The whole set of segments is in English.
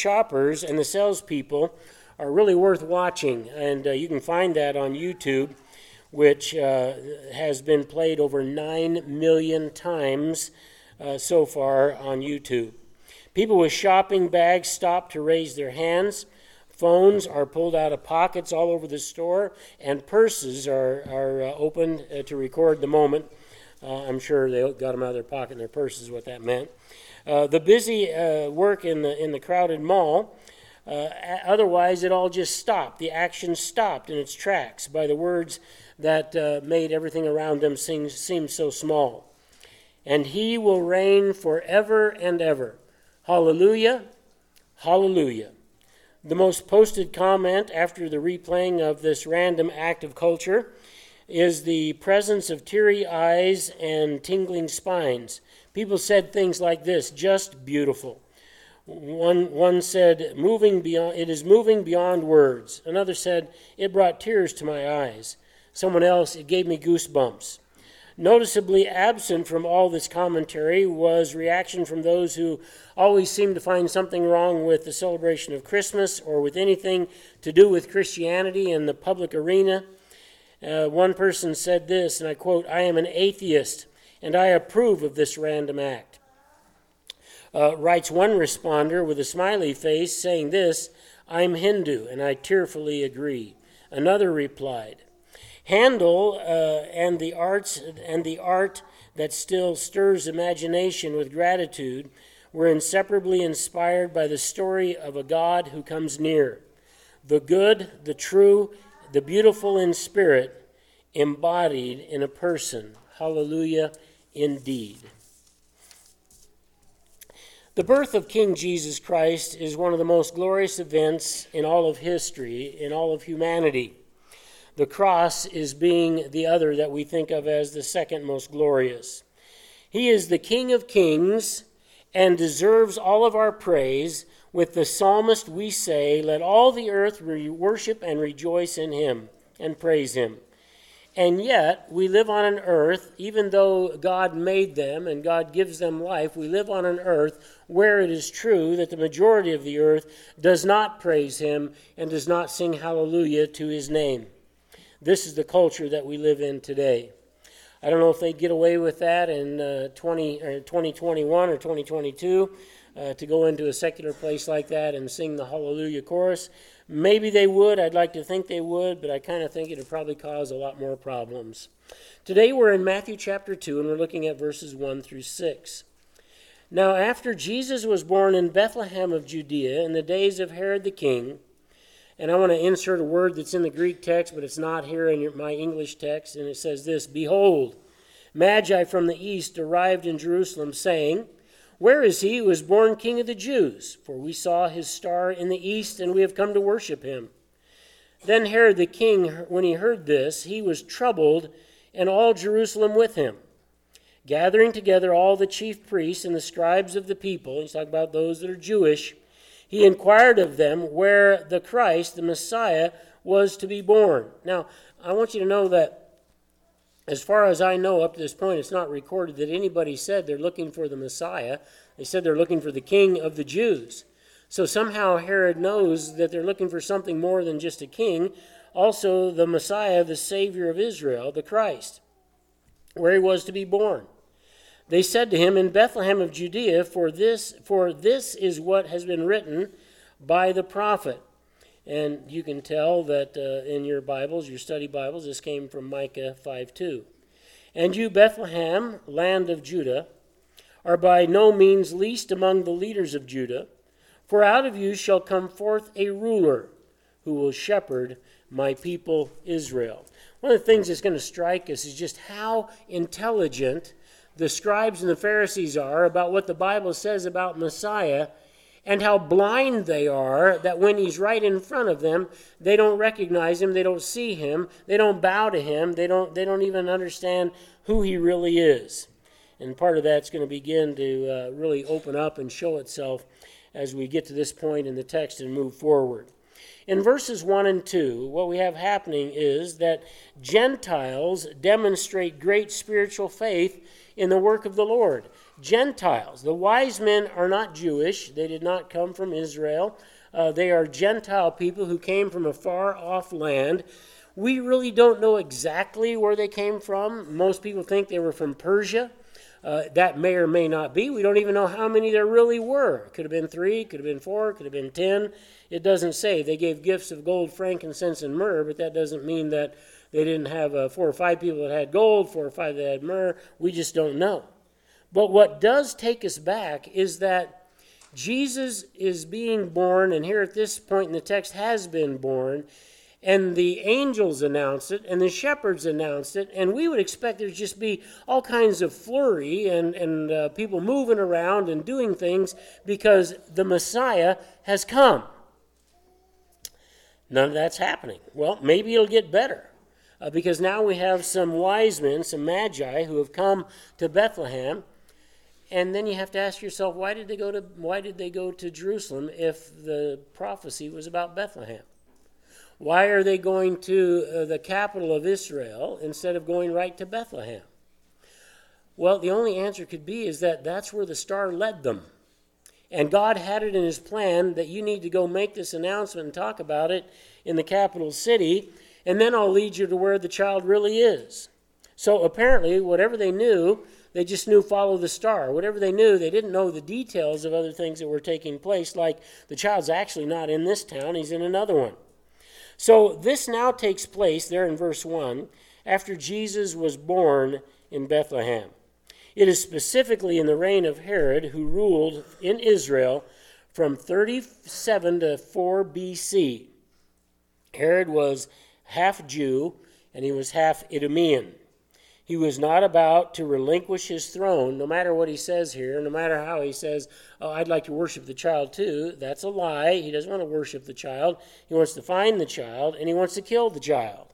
shoppers and the salespeople are really worth watching, and uh, you can find that on YouTube, which uh, has been played over 9 million times uh, so far on YouTube. People with shopping bags stop to raise their hands. Phones are pulled out of pockets all over the store, and purses are, are uh, opened uh, to record the moment. Uh, I'm sure they got them out of their pocket in their purses, what that meant. Uh, the busy uh, work in the, in the crowded mall, uh, otherwise, it all just stopped. The action stopped in its tracks by the words that made everything around them seem, seem so small. And he will reign forever and ever. Hallelujah, hallelujah. The most posted comment after the replaying of this random act of culture is the presence of teary eyes and tingling spines. People said things like this just beautiful. One, one said, moving beyond, it is moving beyond words. Another said, it brought tears to my eyes. Someone else, it gave me goosebumps. Noticeably absent from all this commentary was reaction from those who always seem to find something wrong with the celebration of Christmas or with anything to do with Christianity in the public arena. Uh, one person said this, and I quote, I am an atheist and I approve of this random act. Uh, writes one responder with a smiley face saying this, I'm Hindu and I tearfully agree. Another replied, Handel uh, and the arts and the art that still stirs imagination with gratitude were inseparably inspired by the story of a God who comes near, the good, the true, the beautiful in spirit, embodied in a person. Hallelujah, indeed. The birth of King Jesus Christ is one of the most glorious events in all of history, in all of humanity. The cross is being the other that we think of as the second most glorious. He is the King of kings and deserves all of our praise. With the psalmist, we say, Let all the earth worship and rejoice in him and praise him. And yet, we live on an earth, even though God made them and God gives them life, we live on an earth where it is true that the majority of the earth does not praise him and does not sing hallelujah to his name. This is the culture that we live in today. I don't know if they get away with that in uh, 20, or 2021 or 2022 uh, to go into a secular place like that and sing the Hallelujah chorus. Maybe they would. I'd like to think they would, but I kind of think it would probably cause a lot more problems. Today we're in Matthew chapter 2 and we're looking at verses 1 through 6. Now, after Jesus was born in Bethlehem of Judea in the days of Herod the king, and I want to insert a word that's in the Greek text, but it's not here in my English text. And it says this Behold, Magi from the east arrived in Jerusalem, saying, Where is he who was born king of the Jews? For we saw his star in the east, and we have come to worship him. Then Herod the king, when he heard this, he was troubled, and all Jerusalem with him. Gathering together all the chief priests and the scribes of the people, he's talking about those that are Jewish he inquired of them where the Christ, the Messiah, was to be born. Now, I want you to know that, as far as I know up to this point, it's not recorded that anybody said they're looking for the Messiah. They said they're looking for the King of the Jews. So somehow Herod knows that they're looking for something more than just a king, also the Messiah, the Savior of Israel, the Christ, where he was to be born. They said to him, In Bethlehem of Judea, for this, for this is what has been written by the prophet. And you can tell that uh, in your Bibles, your study Bibles, this came from Micah 5 2. And you, Bethlehem, land of Judah, are by no means least among the leaders of Judah, for out of you shall come forth a ruler who will shepherd my people Israel. One of the things that's going to strike us is just how intelligent the scribes and the Pharisees are about what the Bible says about Messiah and how blind they are that when he's right in front of them, they don't recognize him, they don't see him, they don't bow to him, they don't, they don't even understand who he really is. And part of that's going to begin to uh, really open up and show itself as we get to this point in the text and move forward. In verses 1 and 2, what we have happening is that Gentiles demonstrate great spiritual faith in the work of the Lord. Gentiles, the wise men are not Jewish, they did not come from Israel. Uh, they are Gentile people who came from a far off land. We really don't know exactly where they came from. Most people think they were from Persia. Uh, that may or may not be. We don't even know how many there really were. Could have been three, could have been four, could have been ten. It doesn't say. They gave gifts of gold, frankincense, and myrrh, but that doesn't mean that they didn't have uh, four or five people that had gold, four or five that had myrrh. We just don't know. But what does take us back is that Jesus is being born, and here at this point in the text has been born, and the angels announced it, and the shepherds announced it, and we would expect there to just be all kinds of flurry and, and uh, people moving around and doing things because the Messiah has come. None of that's happening. Well, maybe it'll get better. Uh, because now we have some wise men, some magi, who have come to Bethlehem, and then you have to ask yourself, why did they go to why did they go to Jerusalem if the prophecy was about Bethlehem? Why are they going to uh, the capital of Israel instead of going right to Bethlehem? Well, the only answer could be is that that's where the star led them. And God had it in his plan that you need to go make this announcement and talk about it in the capital city, and then I'll lead you to where the child really is. So apparently, whatever they knew, they just knew follow the star. Whatever they knew, they didn't know the details of other things that were taking place, like the child's actually not in this town, he's in another one. So this now takes place there in verse 1 after Jesus was born in Bethlehem. It is specifically in the reign of Herod, who ruled in Israel from 37 to 4 BC. Herod was half Jew and he was half Idumean. He was not about to relinquish his throne, no matter what he says here, no matter how he says, Oh, I'd like to worship the child too. That's a lie. He doesn't want to worship the child. He wants to find the child, and he wants to kill the child.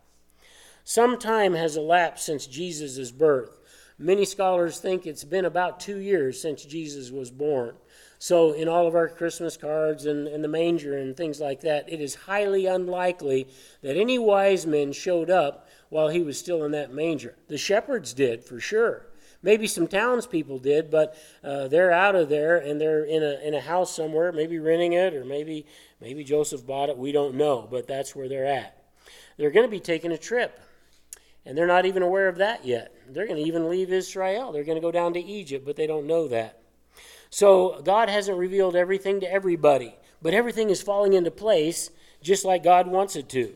Some time has elapsed since Jesus' birth. Many scholars think it's been about two years since Jesus was born. So, in all of our Christmas cards and, and the manger and things like that, it is highly unlikely that any wise men showed up while he was still in that manger. The shepherds did, for sure. Maybe some townspeople did, but uh, they're out of there and they're in a, in a house somewhere, maybe renting it, or maybe, maybe Joseph bought it. We don't know, but that's where they're at. They're going to be taking a trip, and they're not even aware of that yet. They're going to even leave Israel. They're going to go down to Egypt, but they don't know that. So God hasn't revealed everything to everybody, but everything is falling into place just like God wants it to.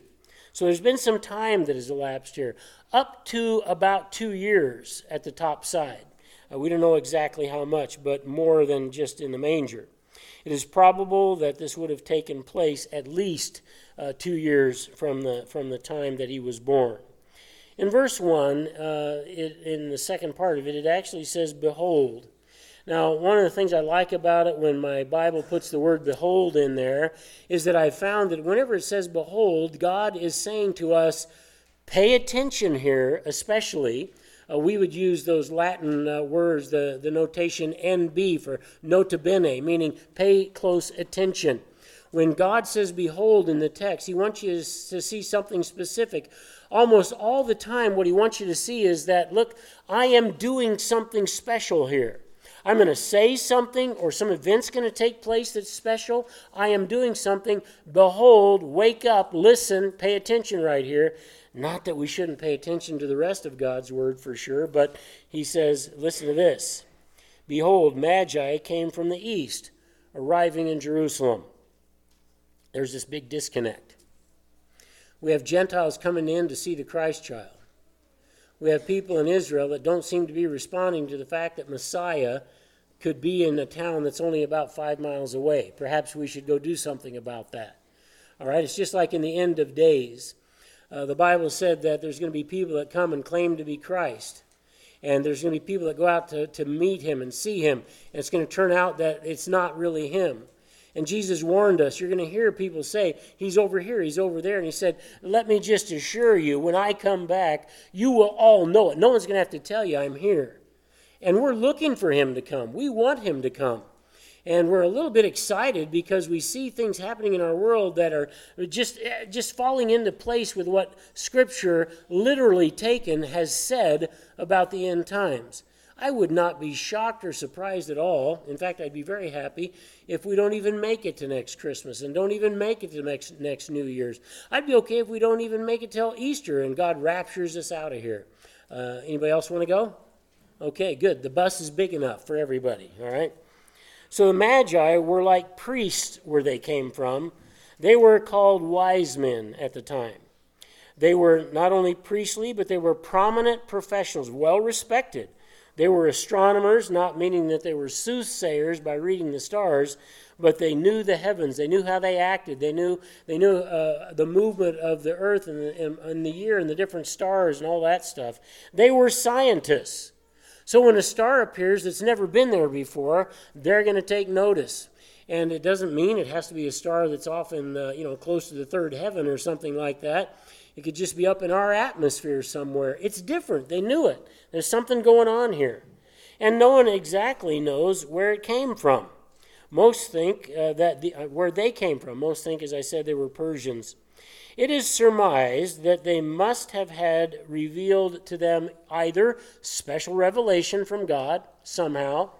So there's been some time that has elapsed here, up to about two years at the top side. Uh, we don't know exactly how much, but more than just in the manger. It is probable that this would have taken place at least uh, two years from the, from the time that he was born. In verse 1, uh, it, in the second part of it, it actually says, Behold. Now, one of the things I like about it when my Bible puts the word behold in there is that I've found that whenever it says behold, God is saying to us, pay attention here, especially. Uh, we would use those Latin uh, words, the, the notation NB for nota bene, meaning pay close attention. When God says behold in the text, He wants you to see something specific. Almost all the time, what He wants you to see is that, look, I am doing something special here. I'm going to say something or some event's going to take place that's special. I am doing something. Behold, wake up, listen, pay attention right here. Not that we shouldn't pay attention to the rest of God's word for sure, but he says, listen to this. Behold, Magi came from the east, arriving in Jerusalem. There's this big disconnect. We have Gentiles coming in to see the Christ child we have people in Israel that don't seem to be responding to the fact that Messiah could be in a town that's only about five miles away. Perhaps we should go do something about that. All right, it's just like in the end of days. Uh, the Bible said that there's going to be people that come and claim to be Christ. And there's going to be people that go out to, to meet him and see him. And it's going to turn out that it's not really him. And Jesus warned us, you're going to hear people say, He's over here, He's over there. And He said, Let me just assure you, when I come back, you will all know it. No one's going to have to tell you I'm here. And we're looking for Him to come. We want Him to come. and we're a little bit excited because we see things happening in our world that are just eh, just falling into place with what scripture literally taken has said about the end times i would not be shocked or surprised at all in fact i'd be very happy if we don't even make it to next christmas and don't even make it to next next new year's i'd be okay if we don't even make it till easter and god raptures us out of here uh, anybody else want to go okay good the bus is big enough for everybody all right so the Magi were like priests where they came from. They were called wise men at the time. They were not only priestly, but they were prominent professionals, well respected. They were astronomers, not meaning that they were soothsayers by reading the stars, but they knew the heavens. They knew how they acted. They knew they knew uh, the movement of the earth and the, and, and the year and the different stars and all that stuff. They were scientists. So when a star appears that's never been there before, they're going to take notice. And it doesn't mean it has to be a star that's often, uh, you know, close to the third heaven or something like that. It could just be up in our atmosphere somewhere. It's different. They knew it. There's something going on here. And no one exactly knows where it came from. Most think uh, that the, uh, where they came from. Most think, as I said, they were Persians. It is surmised that they must have had revealed to them either special revelation from God somehow,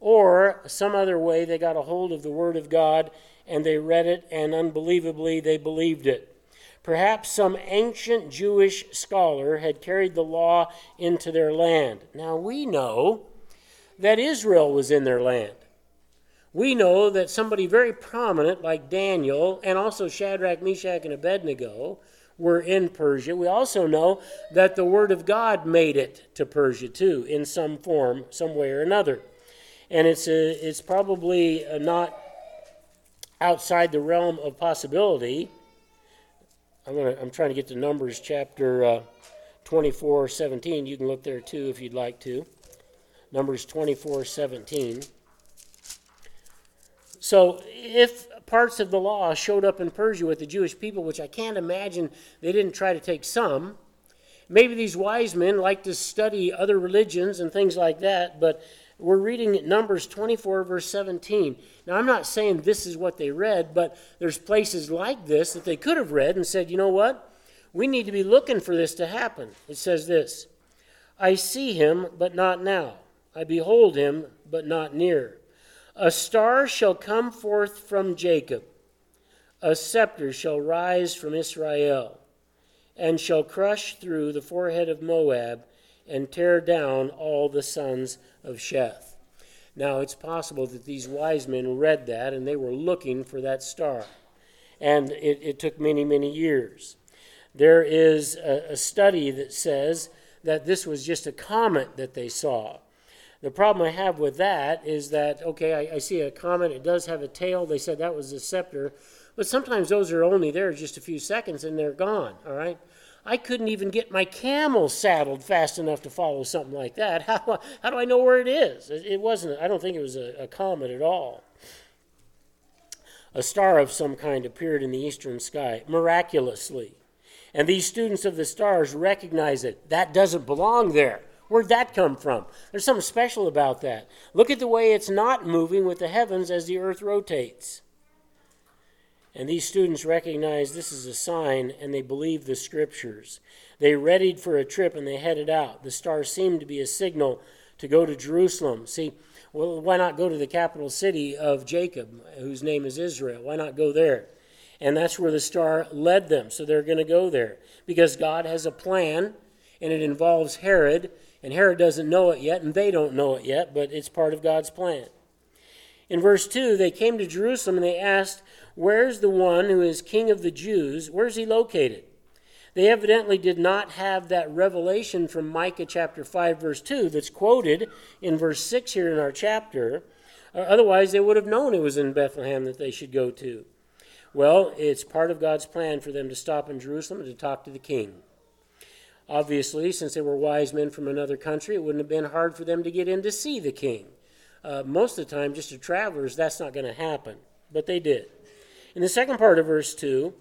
or some other way they got a hold of the Word of God and they read it, and unbelievably they believed it. Perhaps some ancient Jewish scholar had carried the law into their land. Now we know that Israel was in their land we know that somebody very prominent like Daniel and also Shadrach, Meshach, and Abednego were in Persia. We also know that the Word of God made it to Persia too, in some form, some way or another. And it's, a, it's probably not outside the realm of possibility. I'm, gonna, I'm trying to get to Numbers chapter uh, 24 17. You can look there too if you'd like to. Numbers 24 17. So if parts of the law showed up in Persia with the Jewish people, which I can't imagine they didn't try to take some, maybe these wise men like to study other religions and things like that, but we're reading Numbers 24, verse 17. Now, I'm not saying this is what they read, but there's places like this that they could have read and said, you know what? We need to be looking for this to happen. It says this I see him, but not now. I behold him, but not near. A star shall come forth from Jacob, a scepter shall rise from Israel, and shall crush through the forehead of Moab and tear down all the sons of Sheth. Now, it's possible that these wise men read that and they were looking for that star. And it, it took many, many years. There is a, a study that says that this was just a comet that they saw. The problem I have with that is that, okay, I, I, see a comet, it does have a tail. They said that was a scepter. But sometimes those are only there just a few seconds and they're gone, all right? I couldn't even get my camel saddled fast enough to follow something like that. How, how do I know where it is? It, it wasn't, I don't think it was a, a comet at all. A star of some kind appeared in the eastern sky, miraculously. And these students of the stars recognize it. That doesn't belong there. Where'd that come from? There's something special about that. Look at the way it's not moving with the heavens as the earth rotates. And these students recognize this is a sign and they believe the scriptures. They readied for a trip and they headed out. The star seemed to be a signal to go to Jerusalem. See, well, why not go to the capital city of Jacob, whose name is Israel? Why not go there? And that's where the star led them. So they're going to go there because God has a plan and it involves Herod and Herod doesn't know it yet, and they don't know it yet, but it's part of God's plan. In verse 2, they came to Jerusalem and they asked, Where's the one who is king of the Jews? Where's he located? They evidently did not have that revelation from Micah chapter 5, verse 2, that's quoted in verse 6 here in our chapter. Uh, otherwise, they would have known it was in Bethlehem that they should go to. Well, it's part of God's plan for them to stop in Jerusalem and to talk to the king. Obviously, since they were wise men from another country, it wouldn't have been hard for them to get in to see the king. Uh, most of the time, just to travelers, that's not going to happen. But they did. In the second part of verse 2,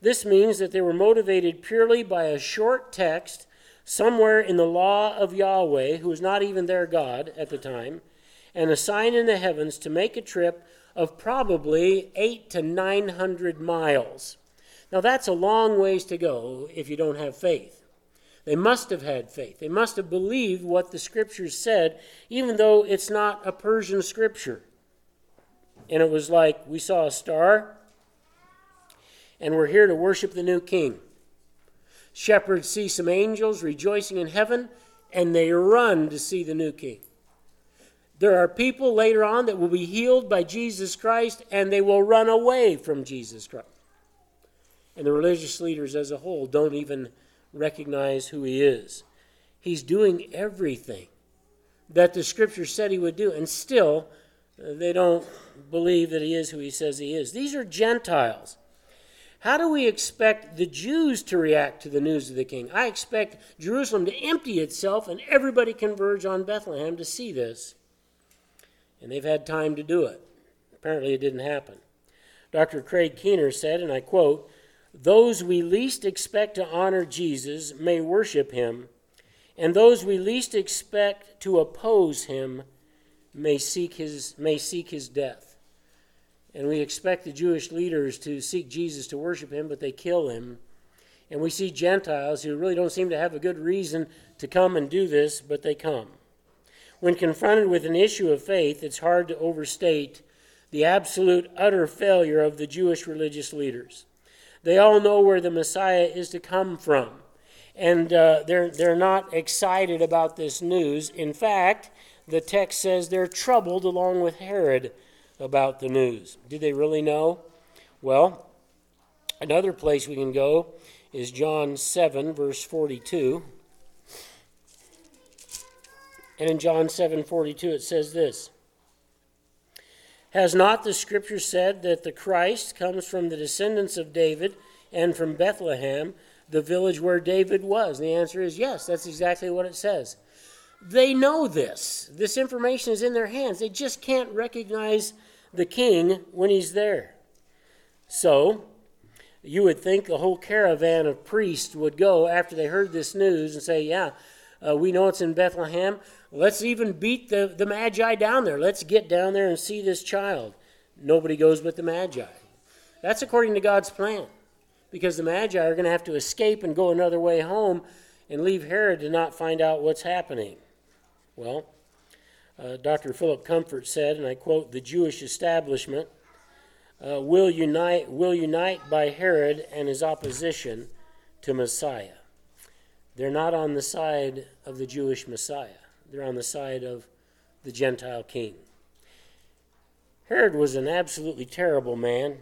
this means that they were motivated purely by a short text somewhere in the law of Yahweh, who was not even their God at the time, and a sign in the heavens to make a trip of probably eight to 900 miles. Now, that's a long ways to go if you don't have faith. They must have had faith. They must have believed what the scriptures said, even though it's not a Persian scripture. And it was like, we saw a star, and we're here to worship the new king. Shepherds see some angels rejoicing in heaven, and they run to see the new king. There are people later on that will be healed by Jesus Christ, and they will run away from Jesus Christ. And the religious leaders as a whole don't even recognize who he is. He's doing everything that the scripture said he would do, and still uh, they don't believe that he is who he says he is. These are Gentiles. How do we expect the Jews to react to the news of the king? I expect Jerusalem to empty itself and everybody converge on Bethlehem to see this. And they've had time to do it. Apparently, it didn't happen. Dr. Craig Keener said, and I quote, Those we least expect to honor Jesus may worship him, and those we least expect to oppose him may seek his, may seek his death. And we expect the Jewish leaders to seek Jesus to worship him, but they kill him. And we see Gentiles who really don't seem to have a good reason to come and do this, but they come. When confronted with an issue of faith, it's hard to overstate the absolute, utter failure of the Jewish religious leaders. They all know where the Messiah is to come from, and uh, they're, they're not excited about this news. In fact, the text says they're troubled along with Herod about the news. Do they really know? Well, another place we can go is John 7, verse 42. And in John 7 42, it says this Has not the scripture said that the Christ comes from the descendants of David and from Bethlehem, the village where David was? And the answer is yes, that's exactly what it says. They know this. This information is in their hands. They just can't recognize the king when he's there. So, you would think a whole caravan of priests would go after they heard this news and say, Yeah, uh, we know it's in Bethlehem. Let's even beat the, the Magi down there. Let's get down there and see this child. Nobody goes but the Magi. That's according to God's plan. Because the Magi are going to have to escape and go another way home and leave Herod to not find out what's happening. Well, uh, Dr. Philip Comfort said, and I quote, the Jewish establishment uh, will, unite, will unite by Herod and his opposition to Messiah. They're not on the side of the Jewish Messiah, they're on the side of the Gentile king. Herod was an absolutely terrible man,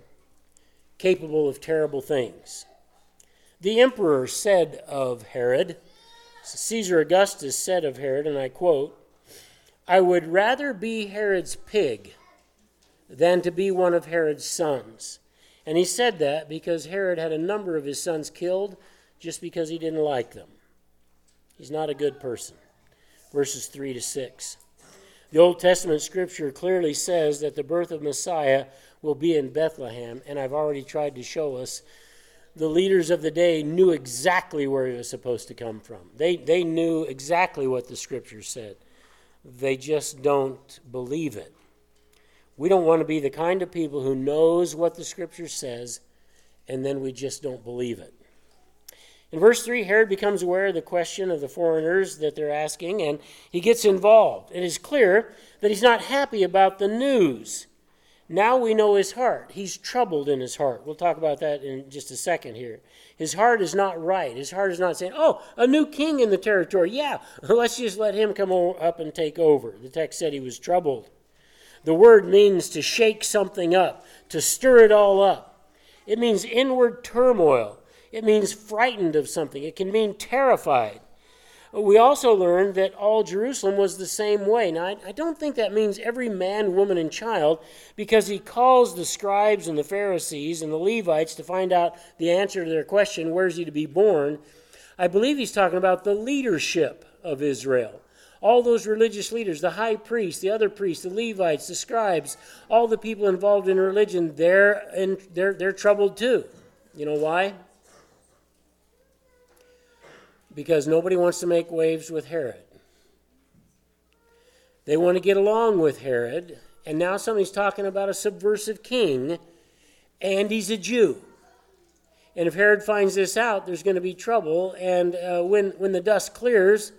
capable of terrible things. The emperor said of Herod, Caesar Augustus said of Herod, and I quote, I would rather be Herod's pig than to be one of Herod's sons. And he said that because Herod had a number of his sons killed just because he didn't like them. He's not a good person. Verses 3 to 6. The Old Testament scripture clearly says that the birth of Messiah will be in Bethlehem, and I've already tried to show us the leaders of the day knew exactly where he was supposed to come from. They, they knew exactly what the scripture said. They just don't believe it. We don't want to be the kind of people who knows what the scripture says and then we just don't believe it. In verse 3, Herod becomes aware of the question of the foreigners that they're asking, and he gets involved. It is clear that he's not happy about the news. Now we know his heart. He's troubled in his heart. We'll talk about that in just a second here. His heart is not right. His heart is not saying, oh, a new king in the territory. Yeah, let's just let him come up and take over. The text said he was troubled. The word means to shake something up, to stir it all up. It means inward turmoil. It means frightened of something. It can mean terrified. We also learned that all Jerusalem was the same way. Now, I, I don't think that means every man, woman, and child, because he calls the scribes and the Pharisees and the Levites to find out the answer to their question, where's he to be born? I believe he's talking about the leadership of Israel. All those religious leaders, the high priest, the other priests, the Levites, the scribes, all the people involved in religion, they're, in, they're, they're troubled too. You know why? Because nobody wants to make waves with Herod. They want to get along with Herod, and now somebody's talking about a subversive king, and he's a Jew. And if Herod finds this out, there's going to be trouble. And uh, when, when the dust clears,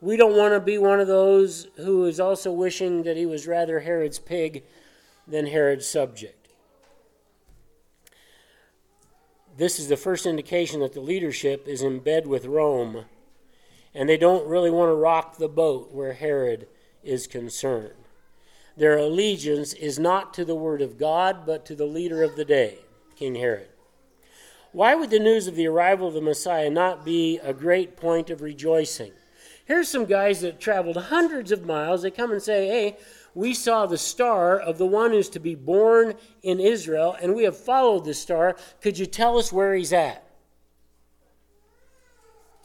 we don't want to be one of those who is also wishing that he was rather Herod's pig than Herod's subject. This is the first indication that the leadership is in bed with Rome, and they don't really want to rock the boat where Herod is concerned. Their allegiance is not to the Word of God, but to the leader of the day, King Herod. Why would the news of the arrival of the Messiah not be a great point of rejoicing? Here's some guys that traveled hundreds of miles. They come and say, Hey, we saw the star of the one who's to be born in Israel, and we have followed the star. Could you tell us where he's at?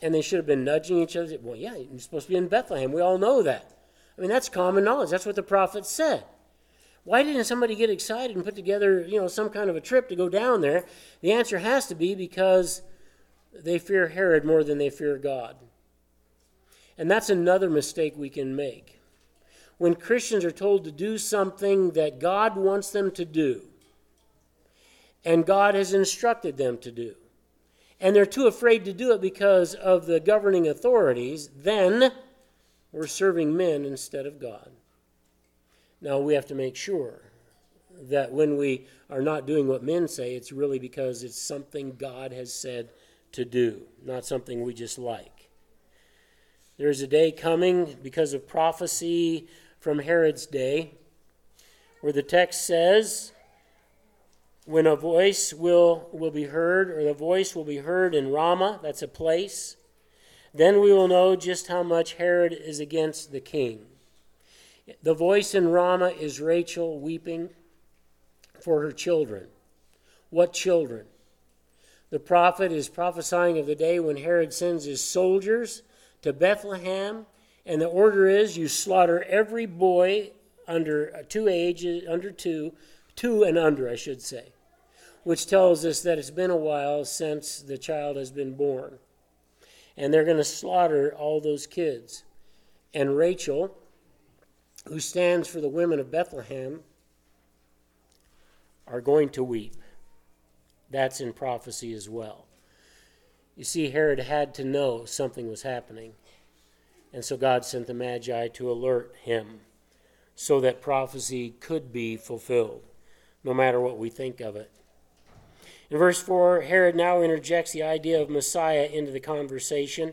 And they should have been nudging each other. Well, yeah, he's supposed to be in Bethlehem. We all know that. I mean, that's common knowledge. That's what the prophet said. Why didn't somebody get excited and put together, you know, some kind of a trip to go down there? The answer has to be because they fear Herod more than they fear God. And that's another mistake we can make. When Christians are told to do something that God wants them to do, and God has instructed them to do, and they're too afraid to do it because of the governing authorities, then we're serving men instead of God. Now, we have to make sure that when we are not doing what men say, it's really because it's something God has said to do, not something we just like. There is a day coming because of prophecy from Herod's day where the text says, when a voice will, will be heard, or the voice will be heard in Ramah, that's a place, then we will know just how much Herod is against the king. The voice in Ramah is Rachel weeping for her children. What children? The prophet is prophesying of the day when Herod sends his soldiers to Bethlehem, and the order is you slaughter every boy under uh, two ages, under two, two and under, I should say, which tells us that it's been a while since the child has been born. And they're going to slaughter all those kids. And Rachel, who stands for the women of Bethlehem, are going to weep. That's in prophecy as well. You see, Herod had to know something was happening. And so God sent the Magi to alert him so that prophecy could be fulfilled, no matter what we think of it. In verse 4, Herod now interjects the idea of Messiah into the conversation.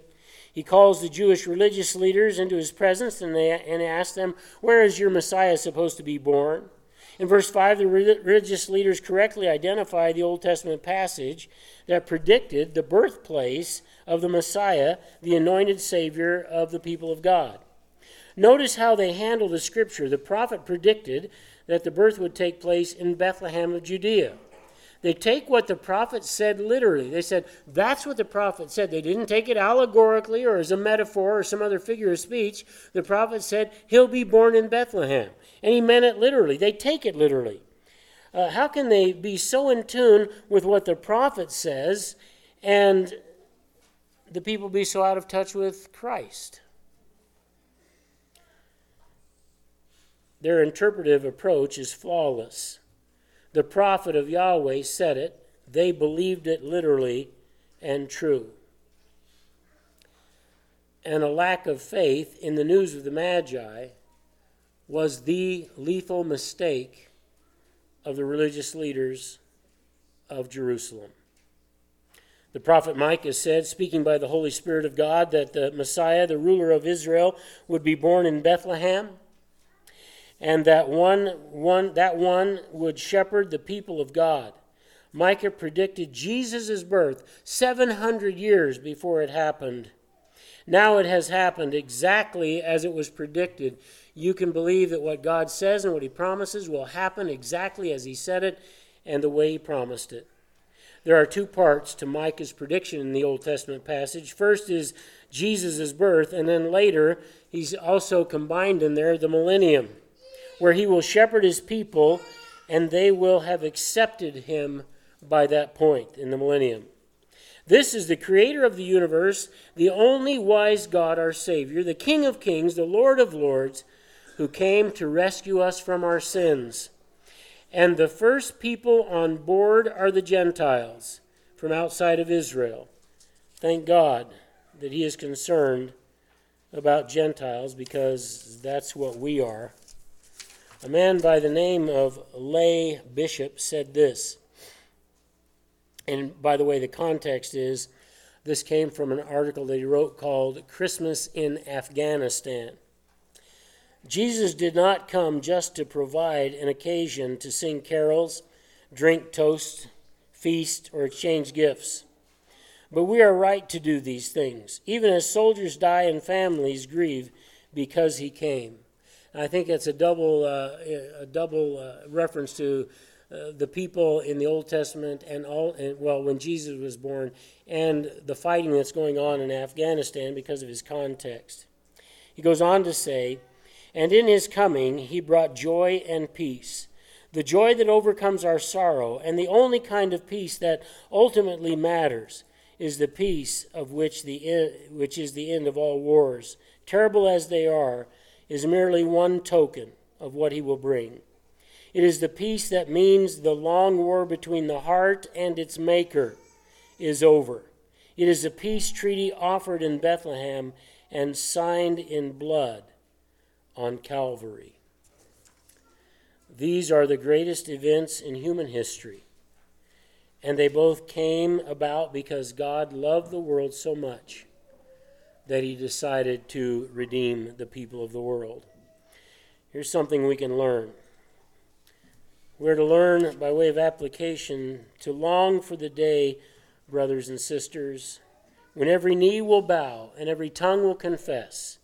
He calls the Jewish religious leaders into his presence and, they, and asks them, Where is your Messiah supposed to be born? In verse 5, the religious leaders correctly identify the Old Testament passage that predicted the birthplace of the Messiah, the anointed Savior of the people of God. Notice how they handle the scripture. The prophet predicted that the birth would take place in Bethlehem of Judea. They take what the prophet said literally. They said, that's what the prophet said. They didn't take it allegorically or as a metaphor or some other figure of speech. The prophet said, he'll be born in Bethlehem. And he meant it literally. They take it literally. Uh, how can they be so in tune with what the prophet says and the people be so out of touch with Christ? Their interpretive approach is flawless. The prophet of Yahweh said it, they believed it literally and true. And a lack of faith in the news of the Magi was the lethal mistake of the religious leaders of Jerusalem. The prophet Micah said, speaking by the Holy Spirit of God, that the Messiah, the ruler of Israel, would be born in Bethlehem and that one, one, that one would shepherd the people of God. Micah predicted Jesus' birth 700 years before it happened. Now it has happened exactly as it was predicted. You can believe that what God says and what He promises will happen exactly as He said it and the way He promised it. There are two parts to Micah's prediction in the Old Testament passage. First is Jesus' birth, and then later, he's also combined in there the millennium where he will shepherd his people, and they will have accepted him by that point in the millennium. This is the creator of the universe, the only wise God, our Savior, the King of kings, the Lord of lords, who came to rescue us from our sins. And the first people on board are the Gentiles from outside of Israel. Thank God that He is concerned about Gentiles because that's what we are. A man by the name of Lay Bishop said this. And by the way, the context is this came from an article that he wrote called Christmas in Afghanistan. Jesus did not come just to provide an occasion to sing carols, drink toast, feast, or exchange gifts. But we are right to do these things, even as soldiers die and families grieve because he came. I think it's a double, uh, a double uh, reference to uh, the people in the Old Testament and all, and, well, when Jesus was born, and the fighting that's going on in Afghanistan because of his context. He goes on to say, and in his coming he brought joy and peace. The joy that overcomes our sorrow, and the only kind of peace that ultimately matters, is the peace of which, the, which is the end of all wars. Terrible as they are, is merely one token of what he will bring. It is the peace that means the long war between the heart and its maker is over. It is a peace treaty offered in Bethlehem and signed in blood on Calvary. These are the greatest events in human history. And they both came about because God loved the world so much that he decided to redeem the people of the world. Here's something we can learn. We're to learn, by way of application, to long for the day, brothers and sisters, when every knee will bow and every tongue will confess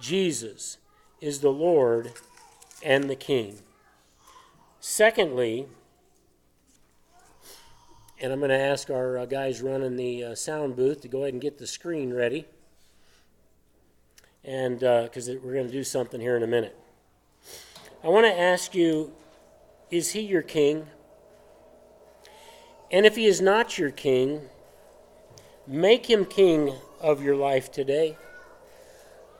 Jesus is the Lord and the King. Secondly, and I'm going to ask our uh, guys running the uh, sound booth to go ahead and get the screen ready. And because uh, we're going to do something here in a minute. I want to ask you is he your king? And if he is not your king, make him king of your life today.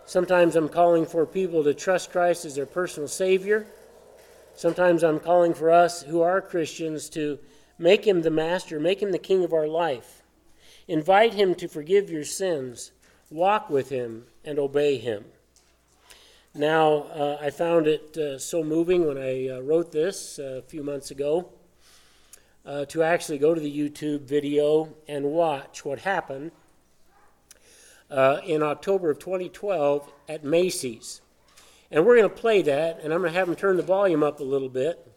Sometimes I'm calling for people to trust Christ as their personal Savior. Sometimes I'm calling for us who are Christians to make Him the master, make Him the King of our life. Invite Him to forgive your sins, walk with Him, and obey Him. Now, uh, I found it uh, so moving when I uh, wrote this uh, a few months ago uh, to actually go to the YouTube video and watch what happened uh, in October of 2012 at Macy's. And we're going to play that, and I'm going to have them turn the volume up a little bit.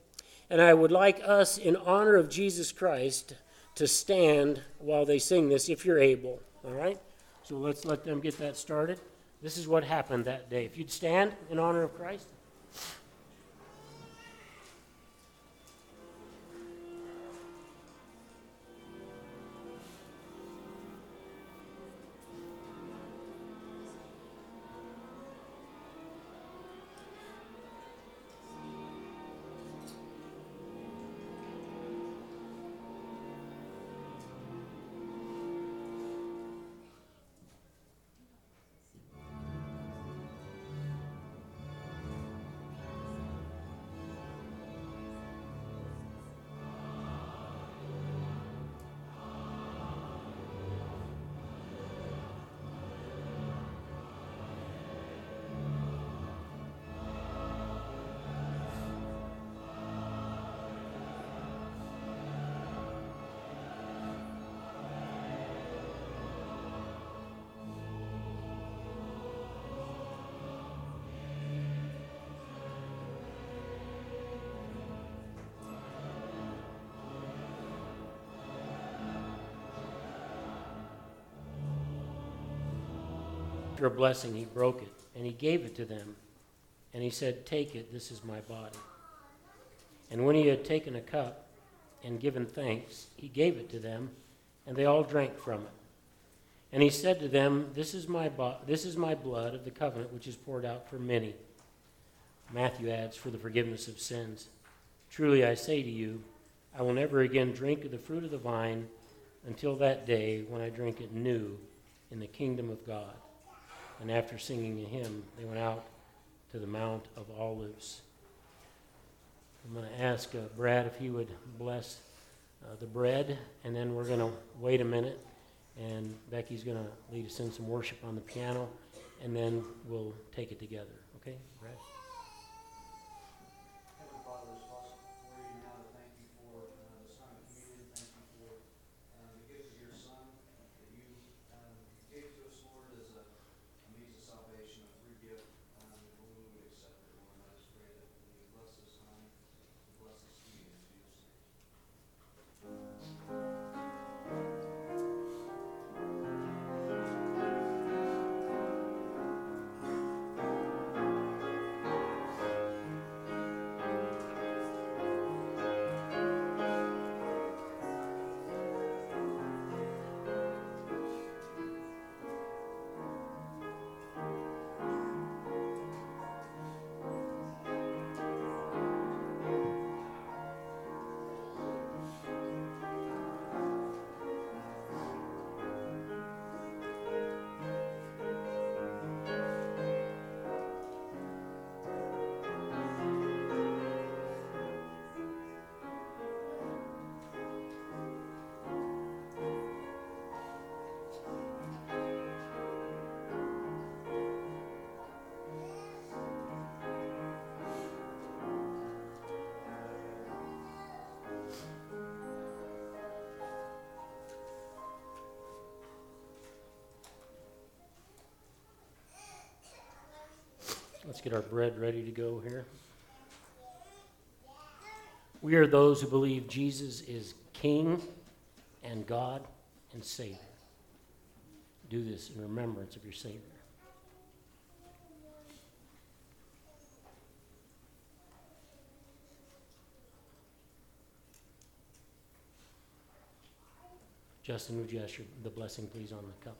And I would like us, in honor of Jesus Christ, to stand while they sing this, if you're able. All right? So let's let them get that started. This is what happened that day. If you'd stand in honor of Christ. After a blessing, he broke it and he gave it to them. And he said, Take it, this is my body. And when he had taken a cup and given thanks, he gave it to them, and they all drank from it. And he said to them, This is my, bo- this is my blood of the covenant, which is poured out for many. Matthew adds, For the forgiveness of sins. Truly I say to you, I will never again drink of the fruit of the vine until that day when I drink it new in the kingdom of God. And after singing a hymn, they went out to the Mount of Olives. I'm going to ask uh, Brad if he would bless uh, the bread, and then we're going to wait a minute, and Becky's going to lead us in some worship on the piano, and then we'll take it together. Okay, Brad? Let's get our bread ready to go here. We are those who believe Jesus is King and God and Savior. Do this in remembrance of your Savior. Justin, would you ask your, the blessing, please, on the cup?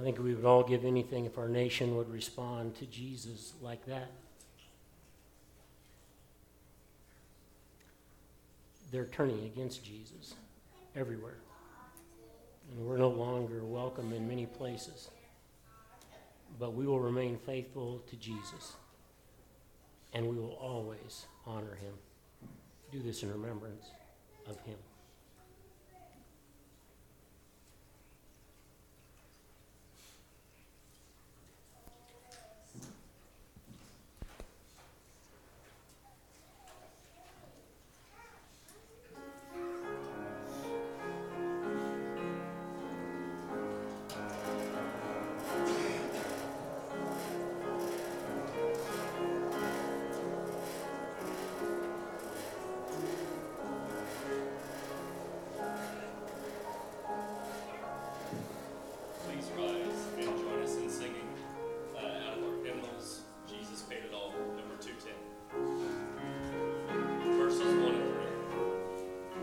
I think we would all give anything if our nation would respond to Jesus like that. They're turning against Jesus everywhere. And we're no longer welcome in many places. But we will remain faithful to Jesus. And we will always honor him. Do this in remembrance of him.